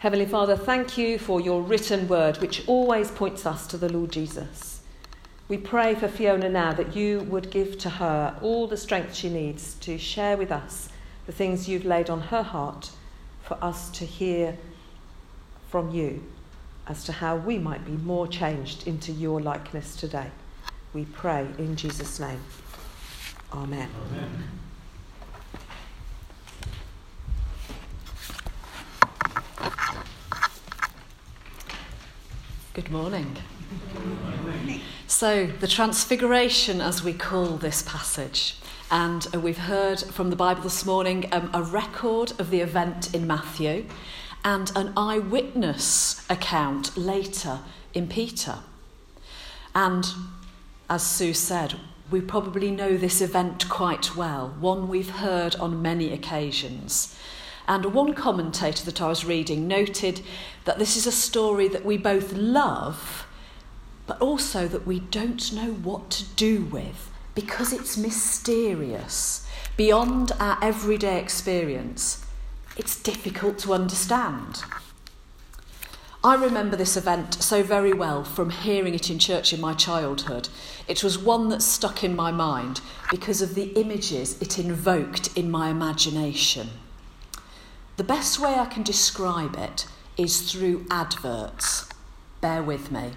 Heavenly Father, thank you for your written word, which always points us to the Lord Jesus. We pray for Fiona now that you would give to her all the strength she needs to share with us the things you've laid on her heart for us to hear from you as to how we might be more changed into your likeness today. We pray in Jesus' name. Amen. Amen. Good morning. So, the Transfiguration, as we call this passage, and uh, we've heard from the Bible this morning um, a record of the event in Matthew and an eyewitness account later in Peter. And as Sue said, we probably know this event quite well, one we've heard on many occasions. And one commentator that I was reading noted that this is a story that we both love, but also that we don't know what to do with because it's mysterious, beyond our everyday experience. It's difficult to understand. I remember this event so very well from hearing it in church in my childhood. It was one that stuck in my mind because of the images it invoked in my imagination. The best way I can describe it is through adverts. Bear with me.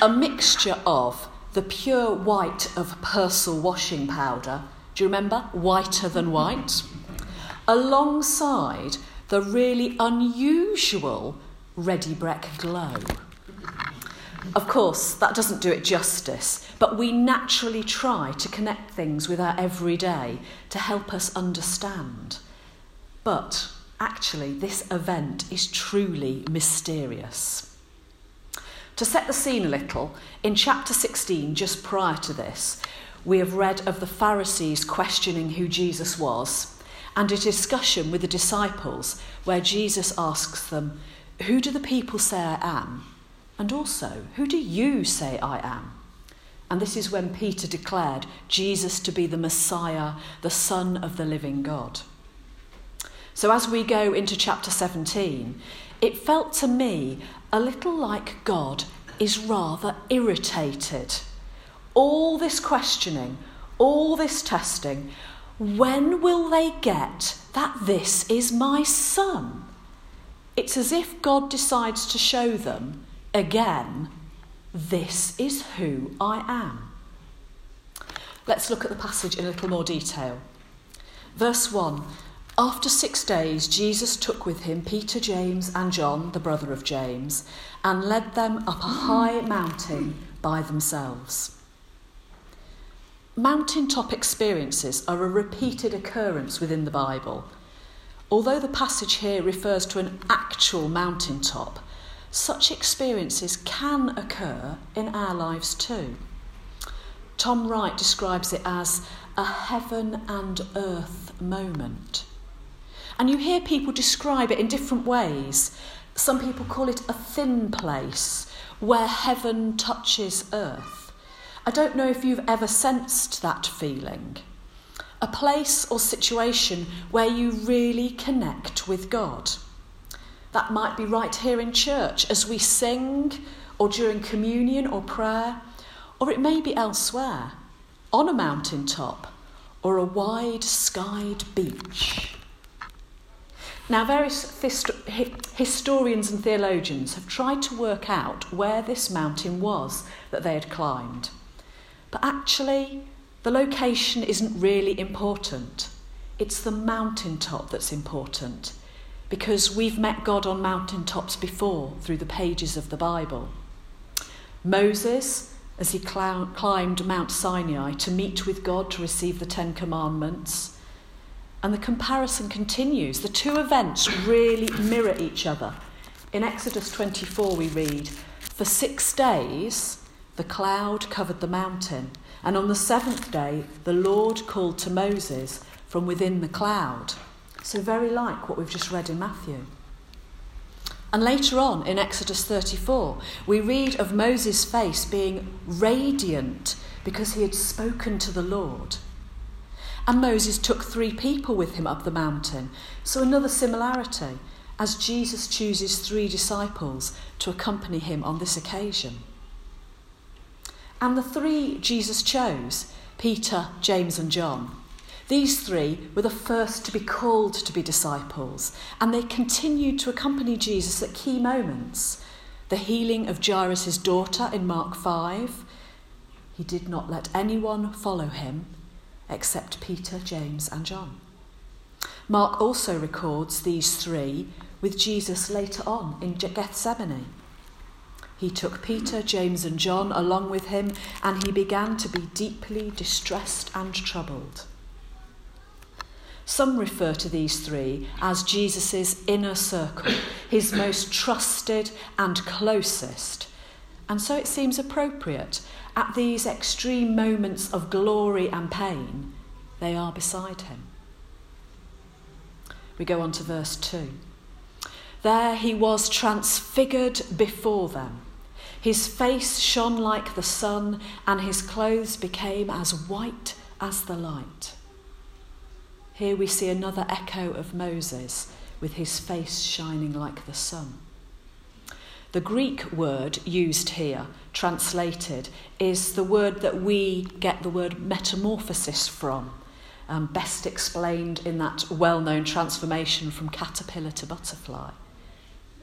A mixture of the pure white of Persil washing powder, do you remember? Whiter than white. Alongside the really unusual Ready Brek glow. Of course, that doesn't do it justice, but we naturally try to connect things with our everyday to help us understand. But actually, this event is truly mysterious. To set the scene a little, in chapter 16, just prior to this, we have read of the Pharisees questioning who Jesus was and a discussion with the disciples where Jesus asks them, Who do the people say I am? And also, who do you say I am? And this is when Peter declared Jesus to be the Messiah, the Son of the living God. So as we go into chapter 17, it felt to me a little like God is rather irritated. All this questioning, all this testing, when will they get that this is my son? It's as if God decides to show them again, this is who I am. Let's look at the passage in a little more detail. Verse 1 after six days, Jesus took with him Peter, James, and John, the brother of James, and led them up a high mountain by themselves. Mountaintop experiences are a repeated occurrence within the Bible. Although the passage here refers to an actual mountaintop, such experiences can occur in our lives too. Tom Wright describes it as a heaven and earth moment. And you hear people describe it in different ways. Some people call it a thin place where heaven touches earth. I don't know if you've ever sensed that feeling. A place or situation where you really connect with God. That might be right here in church as we sing, or during communion or prayer, or it may be elsewhere, on a mountaintop or a wide skied beach. Now, various historians and theologians have tried to work out where this mountain was that they had climbed. But actually, the location isn't really important. It's the mountaintop that's important because we've met God on mountaintops before through the pages of the Bible. Moses, as he climbed Mount Sinai to meet with God to receive the Ten Commandments, and the comparison continues. The two events really mirror each other. In Exodus 24, we read, For six days the cloud covered the mountain, and on the seventh day the Lord called to Moses from within the cloud. So, very like what we've just read in Matthew. And later on in Exodus 34, we read of Moses' face being radiant because he had spoken to the Lord. And Moses took three people with him up the mountain. So another similarity. as Jesus chooses three disciples to accompany him on this occasion. And the three Jesus chose Peter, James, and John these three were the first to be called to be disciples, and they continued to accompany Jesus at key moments. The healing of Jairus' daughter in Mark 5. He did not let anyone follow him except Peter, James, and John. Mark also records these three with Jesus later on in Gethsemane. He took Peter, James, and John along with him, and he began to be deeply distressed and troubled. Some refer to these three as Jesus' inner circle, his most trusted and closest. And so it seems appropriate at these extreme moments of glory and pain, they are beside him. We go on to verse 2. There he was transfigured before them. His face shone like the sun, and his clothes became as white as the light. Here we see another echo of Moses with his face shining like the sun. The Greek word used here, translated, is the word that we get the word metamorphosis from, um, best explained in that well known transformation from caterpillar to butterfly.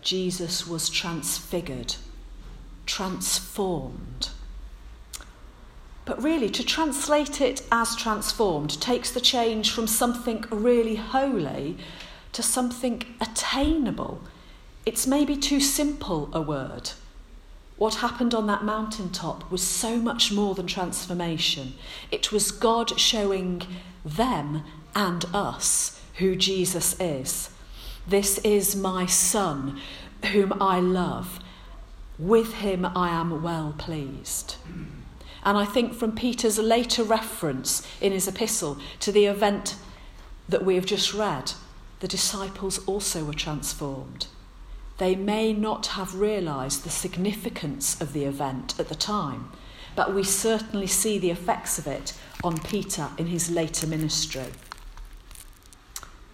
Jesus was transfigured, transformed. But really, to translate it as transformed takes the change from something really holy to something attainable. It's maybe too simple a word. What happened on that mountaintop was so much more than transformation. It was God showing them and us who Jesus is. This is my Son, whom I love. With him I am well pleased. And I think from Peter's later reference in his epistle to the event that we have just read, the disciples also were transformed. They may not have realised the significance of the event at the time, but we certainly see the effects of it on Peter in his later ministry.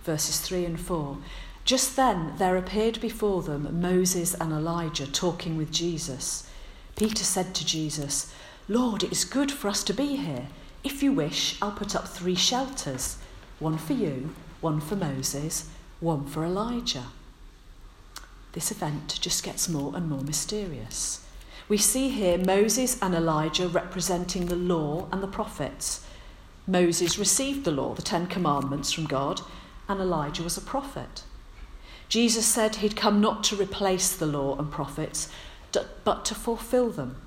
Verses 3 and 4. Just then there appeared before them Moses and Elijah talking with Jesus. Peter said to Jesus, Lord, it is good for us to be here. If you wish, I'll put up three shelters one for you, one for Moses, one for Elijah. This event just gets more and more mysterious. We see here Moses and Elijah representing the law and the prophets. Moses received the law, the Ten Commandments from God, and Elijah was a prophet. Jesus said he'd come not to replace the law and prophets, but to fulfill them.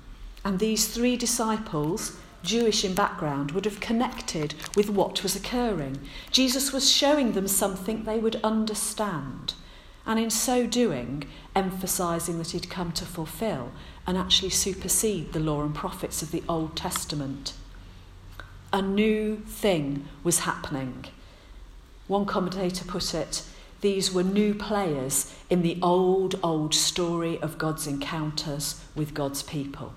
And these three disciples, Jewish in background, would have connected with what was occurring. Jesus was showing them something they would understand, and in so doing, emphasising that he'd come to fulfil and actually supersede the law and prophets of the Old Testament. A new thing was happening. One commentator put it these were new players in the old, old story of God's encounters with God's people.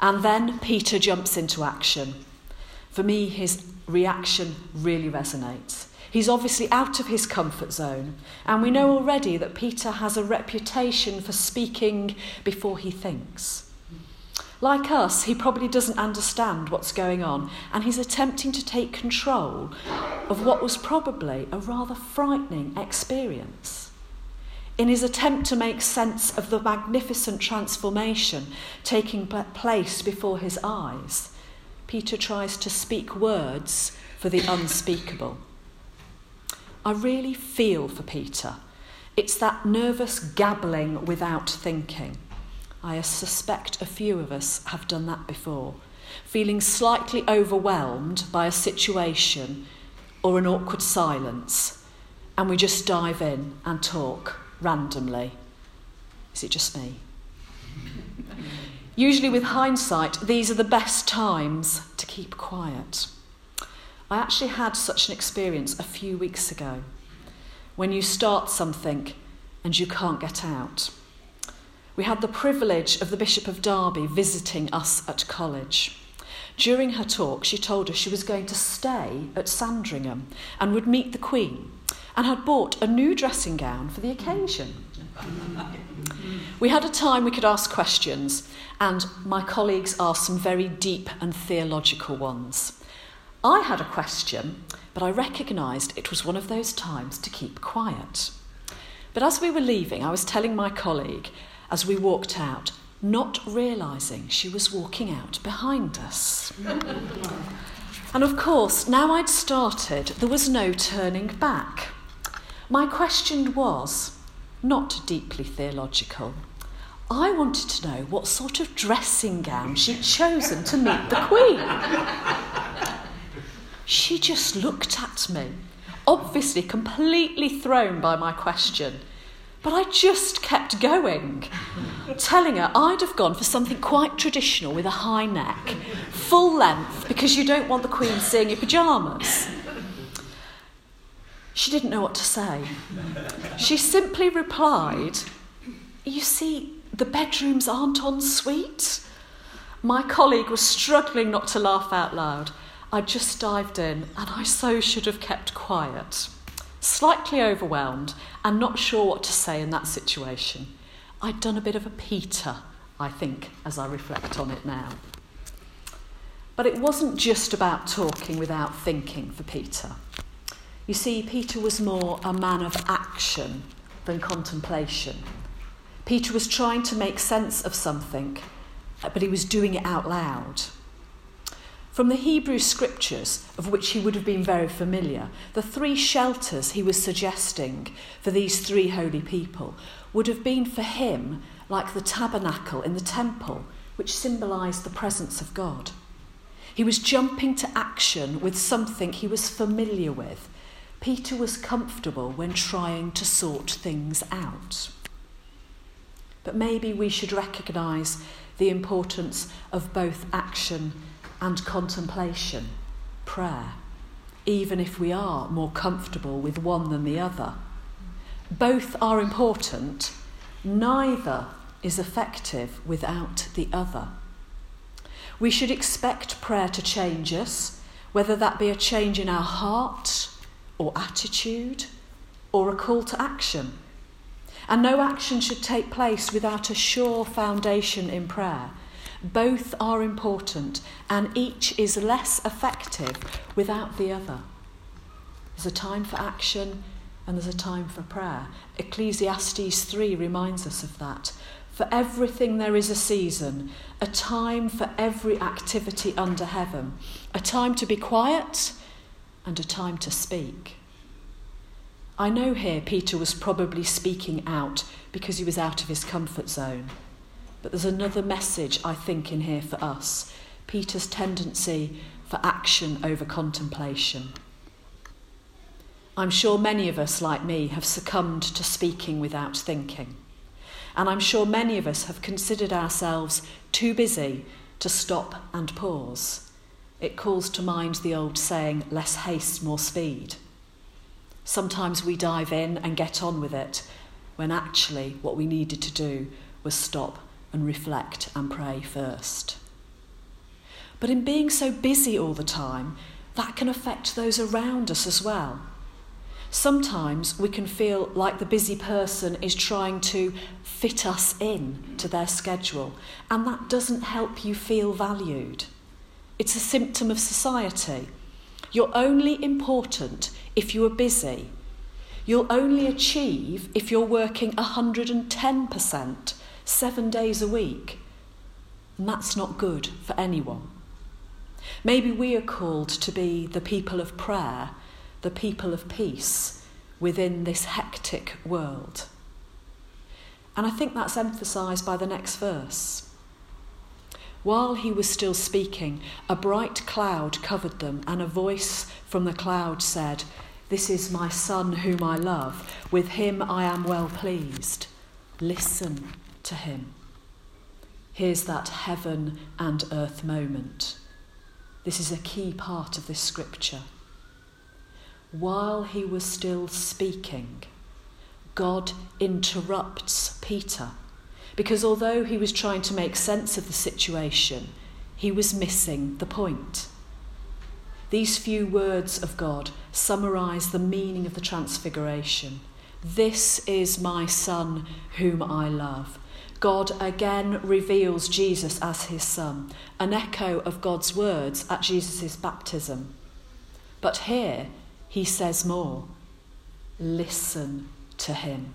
And then Peter jumps into action. For me, his reaction really resonates. He's obviously out of his comfort zone, and we know already that Peter has a reputation for speaking before he thinks. Like us, he probably doesn't understand what's going on, and he's attempting to take control of what was probably a rather frightening experience. In his attempt to make sense of the magnificent transformation taking place before his eyes, Peter tries to speak words for the unspeakable. I really feel for Peter. It's that nervous gabbling without thinking. I suspect a few of us have done that before, feeling slightly overwhelmed by a situation or an awkward silence, and we just dive in and talk randomly. Is it just me? Usually, with hindsight, these are the best times to keep quiet. I actually had such an experience a few weeks ago when you start something and you can't get out. We had the privilege of the Bishop of Derby visiting us at college. During her talk, she told us she was going to stay at Sandringham and would meet the Queen and had bought a new dressing gown for the occasion. We had a time we could ask questions, and my colleagues asked some very deep and theological ones. I had a question, but I recognised it was one of those times to keep quiet. But as we were leaving, I was telling my colleague as we walked out, not realising she was walking out behind us. and of course, now I'd started, there was no turning back. My question was not deeply theological. I wanted to know what sort of dressing gown she'd chosen to meet the Queen. She just looked at me, obviously completely thrown by my question. But I just kept going, telling her I'd have gone for something quite traditional with a high neck, full length, because you don't want the Queen seeing your pyjamas. She didn't know what to say. She simply replied, You see, the bedrooms aren't en suite. My colleague was struggling not to laugh out loud. I just dived in and I so should have kept quiet. Slightly overwhelmed and not sure what to say in that situation. I'd done a bit of a Peter, I think, as I reflect on it now. But it wasn't just about talking without thinking for Peter. You see, Peter was more a man of action than contemplation. Peter was trying to make sense of something, but he was doing it out loud. From the Hebrew scriptures, of which he would have been very familiar, the three shelters he was suggesting for these three holy people would have been for him like the tabernacle in the temple, which symbolised the presence of God. He was jumping to action with something he was familiar with. Peter was comfortable when trying to sort things out. But maybe we should recognise the importance of both action and contemplation, prayer, even if we are more comfortable with one than the other. Both are important, neither is effective without the other. We should expect prayer to change us, whether that be a change in our heart or attitude or a call to action. And no action should take place without a sure foundation in prayer both are important, and each is less effective without the other. There's a time for action and there's a time for prayer. Ecclesiastes 3 reminds us of that. For everything there is a season, a time for every activity under heaven, a time to be quiet and a time to speak. I know here Peter was probably speaking out because he was out of his comfort zone. But there's another message, I think, in here for us Peter's tendency for action over contemplation. I'm sure many of us, like me, have succumbed to speaking without thinking. And I'm sure many of us have considered ourselves too busy to stop and pause. It calls to mind the old saying, less haste, more speed. Sometimes we dive in and get on with it, when actually what we needed to do was stop and reflect and pray first. But in being so busy all the time, that can affect those around us as well. Sometimes we can feel like the busy person is trying to fit us in to their schedule, and that doesn't help you feel valued. It's a symptom of society. You're only important if you are busy. You'll only achieve if you're working 110% seven days a week. And that's not good for anyone. Maybe we are called to be the people of prayer, the people of peace within this hectic world. And I think that's emphasised by the next verse. While he was still speaking, a bright cloud covered them, and a voice from the cloud said, This is my son whom I love. With him I am well pleased. Listen to him. Here's that heaven and earth moment. This is a key part of this scripture. While he was still speaking, God interrupts Peter because although he was trying to make sense of the situation, he was missing the point. these few words of God summarize the meaning of the Transfiguration. This is my Son whom I love. God again reveals Jesus as his Son, an echo of God's words at Jesus' baptism. But here he says more listen to him.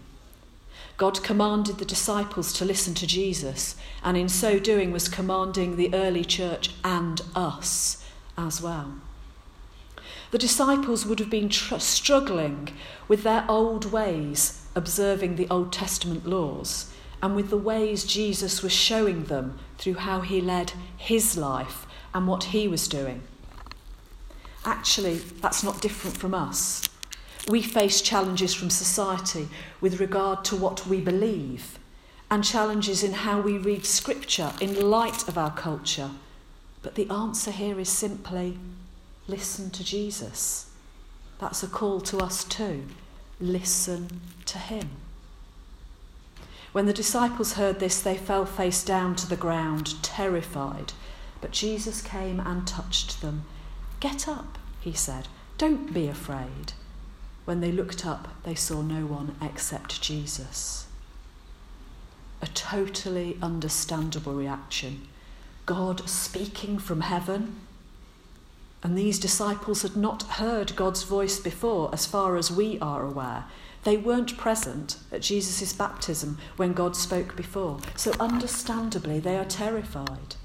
God commanded the disciples to listen to Jesus, and in so doing was commanding the early church and us as well. The disciples would have been tr- struggling with their old ways, observing the Old Testament laws, and with the ways Jesus was showing them through how he led his life and what he was doing. Actually, that's not different from us. We face challenges from society with regard to what we believe and challenges in how we read scripture in light of our culture. But the answer here is simply listen to Jesus. That's a call to us too. Listen to him. When the disciples heard this, they fell face down to the ground, terrified. But Jesus came and touched them. Get up, he said. Don't be afraid. When they looked up, they saw no one except Jesus. A totally understandable reaction. God speaking from heaven. And these disciples had not heard God's voice before, as far as we are aware. They weren't present at Jesus' baptism when God spoke before. So, understandably, they are terrified.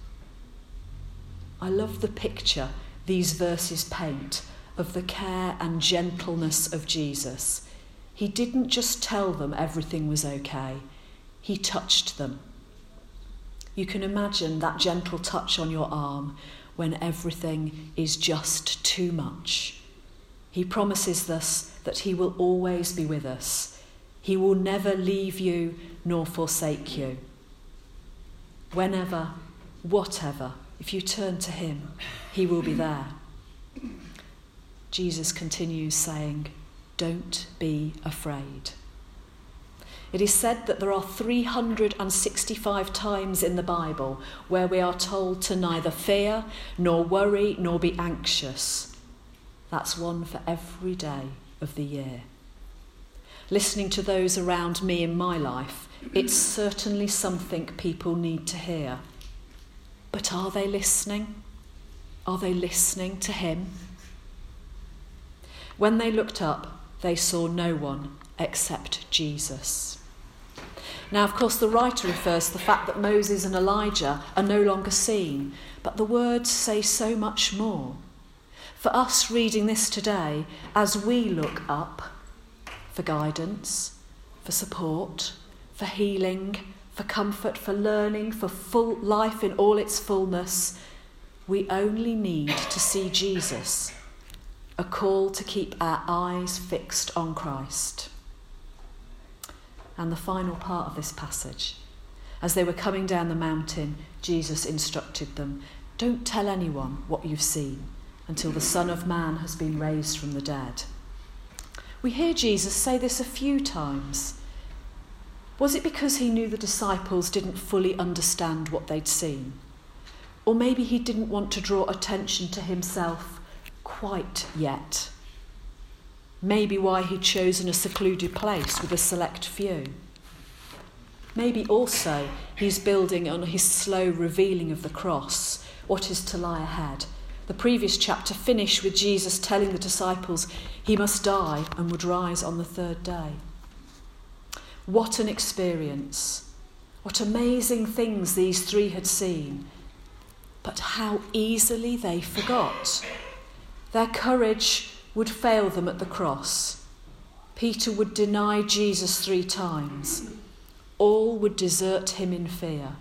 I love the picture these verses paint of the care and gentleness of Jesus. He didn't just tell them everything was okay, he touched them. You can imagine that gentle touch on your arm when everything is just too much. He promises us that He will always be with us. He will never leave you nor forsake you. Whenever, whatever, if you turn to Him, He will be there. Jesus continues saying, Don't be afraid. It is said that there are 365 times in the Bible where we are told to neither fear, nor worry, nor be anxious. That's one for every day of the year. Listening to those around me in my life, it's certainly something people need to hear. But are they listening? Are they listening to Him? When they looked up, they saw no one except Jesus. Now, of course, the writer refers to the fact that Moses and Elijah are no longer seen, but the words say so much more. For us reading this today, as we look up for guidance, for support, for healing, for comfort, for learning, for full life in all its fullness, we only need to see Jesus a call to keep our eyes fixed on Christ. And the final part of this passage. As they were coming down the mountain, Jesus instructed them Don't tell anyone what you've seen until the Son of Man has been raised from the dead. We hear Jesus say this a few times. Was it because he knew the disciples didn't fully understand what they'd seen? Or maybe he didn't want to draw attention to himself quite yet. Maybe why he'd chosen a secluded place with a select few. Maybe also he's building on his slow revealing of the cross, what is to lie ahead. The previous chapter finished with Jesus telling the disciples he must die and would rise on the third day. What an experience! What amazing things these three had seen. But how easily they forgot. Their courage would fail them at the cross. Peter would deny Jesus three times. All would desert him in fear.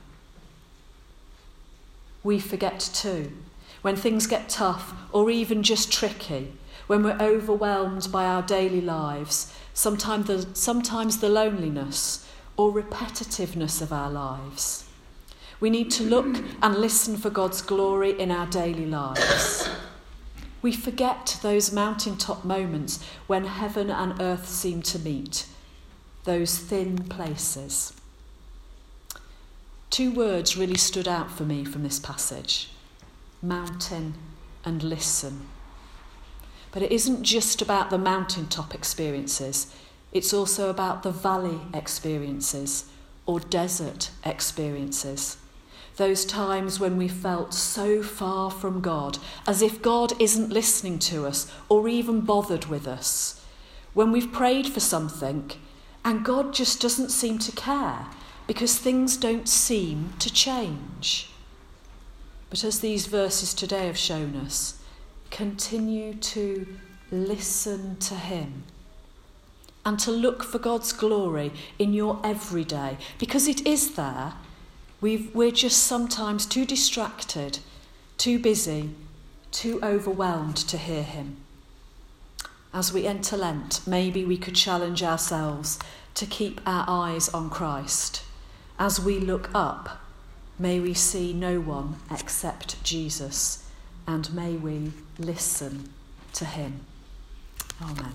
We forget too. When things get tough or even just tricky, when we're overwhelmed by our daily lives, sometimes the, sometimes the loneliness or repetitiveness of our lives. We need to look and listen for God's glory in our daily lives. We forget those mountaintop moments when heaven and earth seem to meet, those thin places. Two words really stood out for me from this passage mountain and listen. But it isn't just about the mountaintop experiences, it's also about the valley experiences or desert experiences. Those times when we felt so far from God, as if God isn't listening to us or even bothered with us. When we've prayed for something and God just doesn't seem to care because things don't seem to change. But as these verses today have shown us, continue to listen to Him and to look for God's glory in your everyday because it is there. We we're just sometimes too distracted, too busy, too overwhelmed to hear Him. As we enter Lent, maybe we could challenge ourselves to keep our eyes on Christ. As we look up, may we see no one except Jesus, and may we listen to him. Amen.